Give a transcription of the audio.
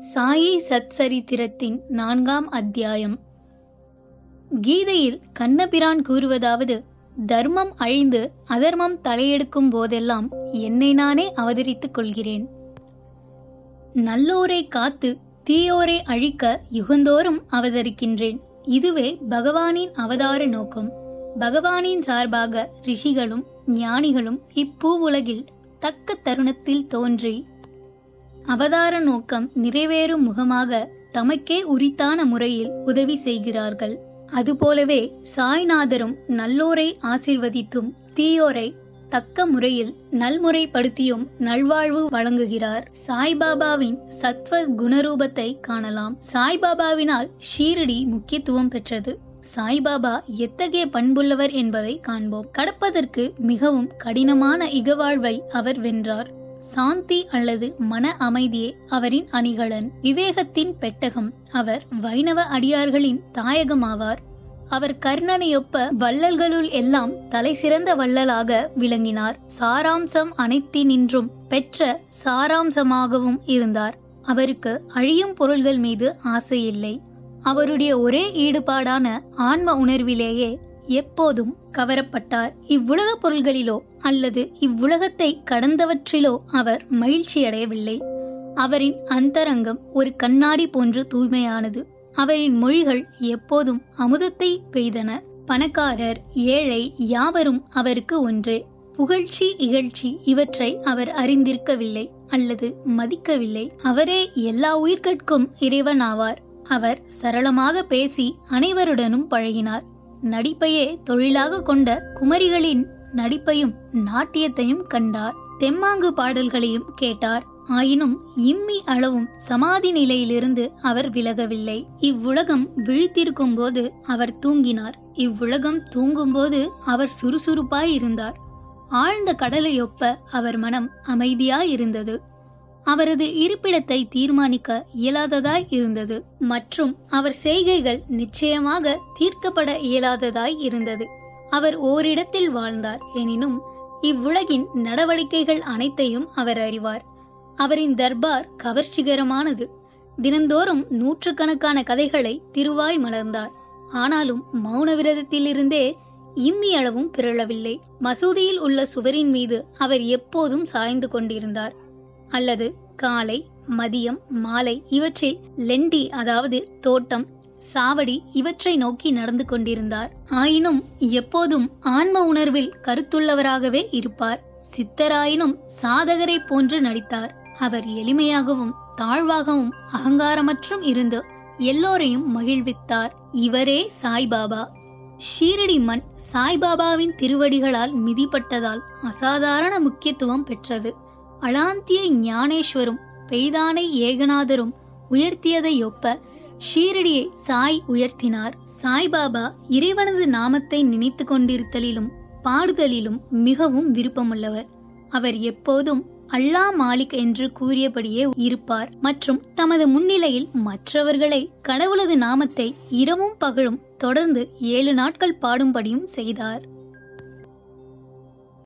சாயி சத்சரித்திரத்தின் நான்காம் அத்தியாயம். கீதையில் கண்ணபிரான் கூறுவதாவது தர்மம் அழிந்து அதர்மம் தலையெடுக்கும் போதெல்லாம் என்னை நானே அவதரித்துக் கொள்கிறேன். நல்லோரை காத்து தீயோரை அழிக்க யுகந்தோறும் அவதரிக்கின்றேன். இதுவே பகவானின் அவதார நோக்கம். பகவானின் சார்பாக ரிஷிகளும் ஞானிகளும் இப்பூவுலகில் தக்க தருணத்தில் தோன்றி அவதார நோக்கம் நிறைவேறும் முகமாக தமக்கே உரித்தான முறையில் உதவி செய்கிறார்கள். அதுபோலவே சாய்நாதரும் நல்லோரை ஆசிர்வதித்தும் தீயோரை தக்க முறையில் நல்முறைப்படுத்தியும் நல்வாழ்வு வழங்குகிறார். சாய்பாபாவின் சத்வ குணரூபத்தை காணலாம். சாய்பாபாவினால் ஷீரடி முக்கியத்துவம் பெற்றது. சாய்பாபா எத்தகைய பண்புள்ளவர் என்பதை காண்போம். கடப்பதற்கு மிகவும் கடினமான இகவாழ்வை அவர் வென்றார். சாந்தி அல்லது மன அமைதியே அவரின் அணிகலன். விவேகத்தின் பெட்டகம். அவர் வைணவ அடியார்களின் தாயகமாவார். அவர் கர்ணனையொப்ப வள்ளல்களுள் எல்லாம் தலை சிறந்த வள்ளலாக விளங்கினார். சாராம்சம் அனைத்தினின்றும் பெற்ற சாராம்சமாகவும் இருந்தார். அவருக்கு அழியும் பொருள்கள் மீது ஆசை இல்லை அவருடைய ஒரே ஈடுபாடான ஆன்ம உணர்விலேயே எப்போதும் கவரப்பட்டார். இவ்வுலக பொருள்களிலோ அல்லது இவ்வுலகத்தை கடந்தவற்றிலோ அவர் மகிழ்ச்சியடையவில்லை. அவரின் அந்தரங்கம் ஒரு கண்ணாடி போன்று தூய்மையானது. அவரின் மொழிகள் எப்போதும் அமுதத்தை பெய்தன. பணக்காரர் ஏழை யாவரும் அவருக்கு ஒன்றே. புகழ்ச்சி இகழ்ச்சி இவற்றை அவர் அறிந்திருக்கவில்லை அல்லது மதிக்கவில்லை. அவரே எல்லா உயிர்கட்கும் இறைவன் ஆவார் அவர் சரளமாக பேசி அனைவருடனும் பழகினார். நடிப்பையே தொழிலாக கொண்ட குமரிகளின் நடிப்பையும் நாட்டியத்தையும் கண்டார். தெம்மாங்கு பாடல்களையும் கேட்டார். ஆயினும் இம்மி அளவும் சமாதி நிலையிலிருந்து அவர் விலகவில்லை. இவ்வுலகம் விழித்திருக்கும் போது அவர் தூங்கினார். இவ்வுலகம் தூங்கும்போது அவர் சுறுசுறுப்பாய் இருந்தார். ஆழ்ந்த கடலையொப்ப அவர் மனம் அமைதியாய் இருந்தது. அவரது இருப்பிடத்தை தீர்மானிக்க இயலாததாய் இருந்தது. மற்றும் அவர் செய்கைகள் நிச்சயமாக தீர்க்கப்பட இயலாததாய் இருந்தது. அவர் ஓரிடத்தில் வாழ்ந்தார். எனினும் இவ்வுலகின் நடவடிக்கைகள் அனைத்தையும் அவர் அறிவார். அவரின் தர்பார் கவர்ச்சிகரமானது. தினந்தோறும் நூற்றுக்கணக்கான கதைகளை திருவாய் மலர்ந்தார். ஆனாலும் மௌன விரதத்திலிருந்தே இம்மி அளவும் பிறழவில்லை. மசூதியில் உள்ள சுவரின் மீது அவர் எப்போதும் சாய்ந்து கொண்டிருந்தார். அல்லது காலை மதியம் மாலை இவற்றில் லெண்டி அதாவது தோட்டம் சாவடி இவற்றை நோக்கி நடந்து கொண்டிருந்தார். ஆயினும் எப்போதும் ஆன்ம உணர்வில் கருத்துள்ளவராகவே இருப்பார். சித்தராயினும் சாதகரை போன்று நடித்தார். அவர் எளிமையாகவும் தாழ்வாகவும் அகங்காரமற்றும் இருந்து எல்லோரையும் மகிழ்வித்தார். இவரே சாய்பாபா. ஷீரடி மண் சாய்பாபாவின் திருவடிகளால் மிதிப்பட்டதால் அசாதாரண முக்கியத்துவம் பெற்றது. அலாந்திய ஞானேஸ்வரும் பெய்தானை ஏகநாதரும் உயர்த்தியதை ஒப்ப ஷீரடியை சாய் உயர்த்தினார். சாய்பாபா இறைவனது நாமத்தை நினைத்து கொண்டிருத்தலிலும் பாடுதலிலும் மிகவும் விருப்பமுள்ளவர். அவர் எப்போதும் அல்லா மாலிக் என்று கூறியபடியே இருப்பார். மற்றும் தமது முன்னிலையில் மற்றவர்களை கடவுளது நாமத்தை இரவும் பகலும் தொடர்ந்து ஏழு நாட்கள் பாடும்படியும் செய்தார்.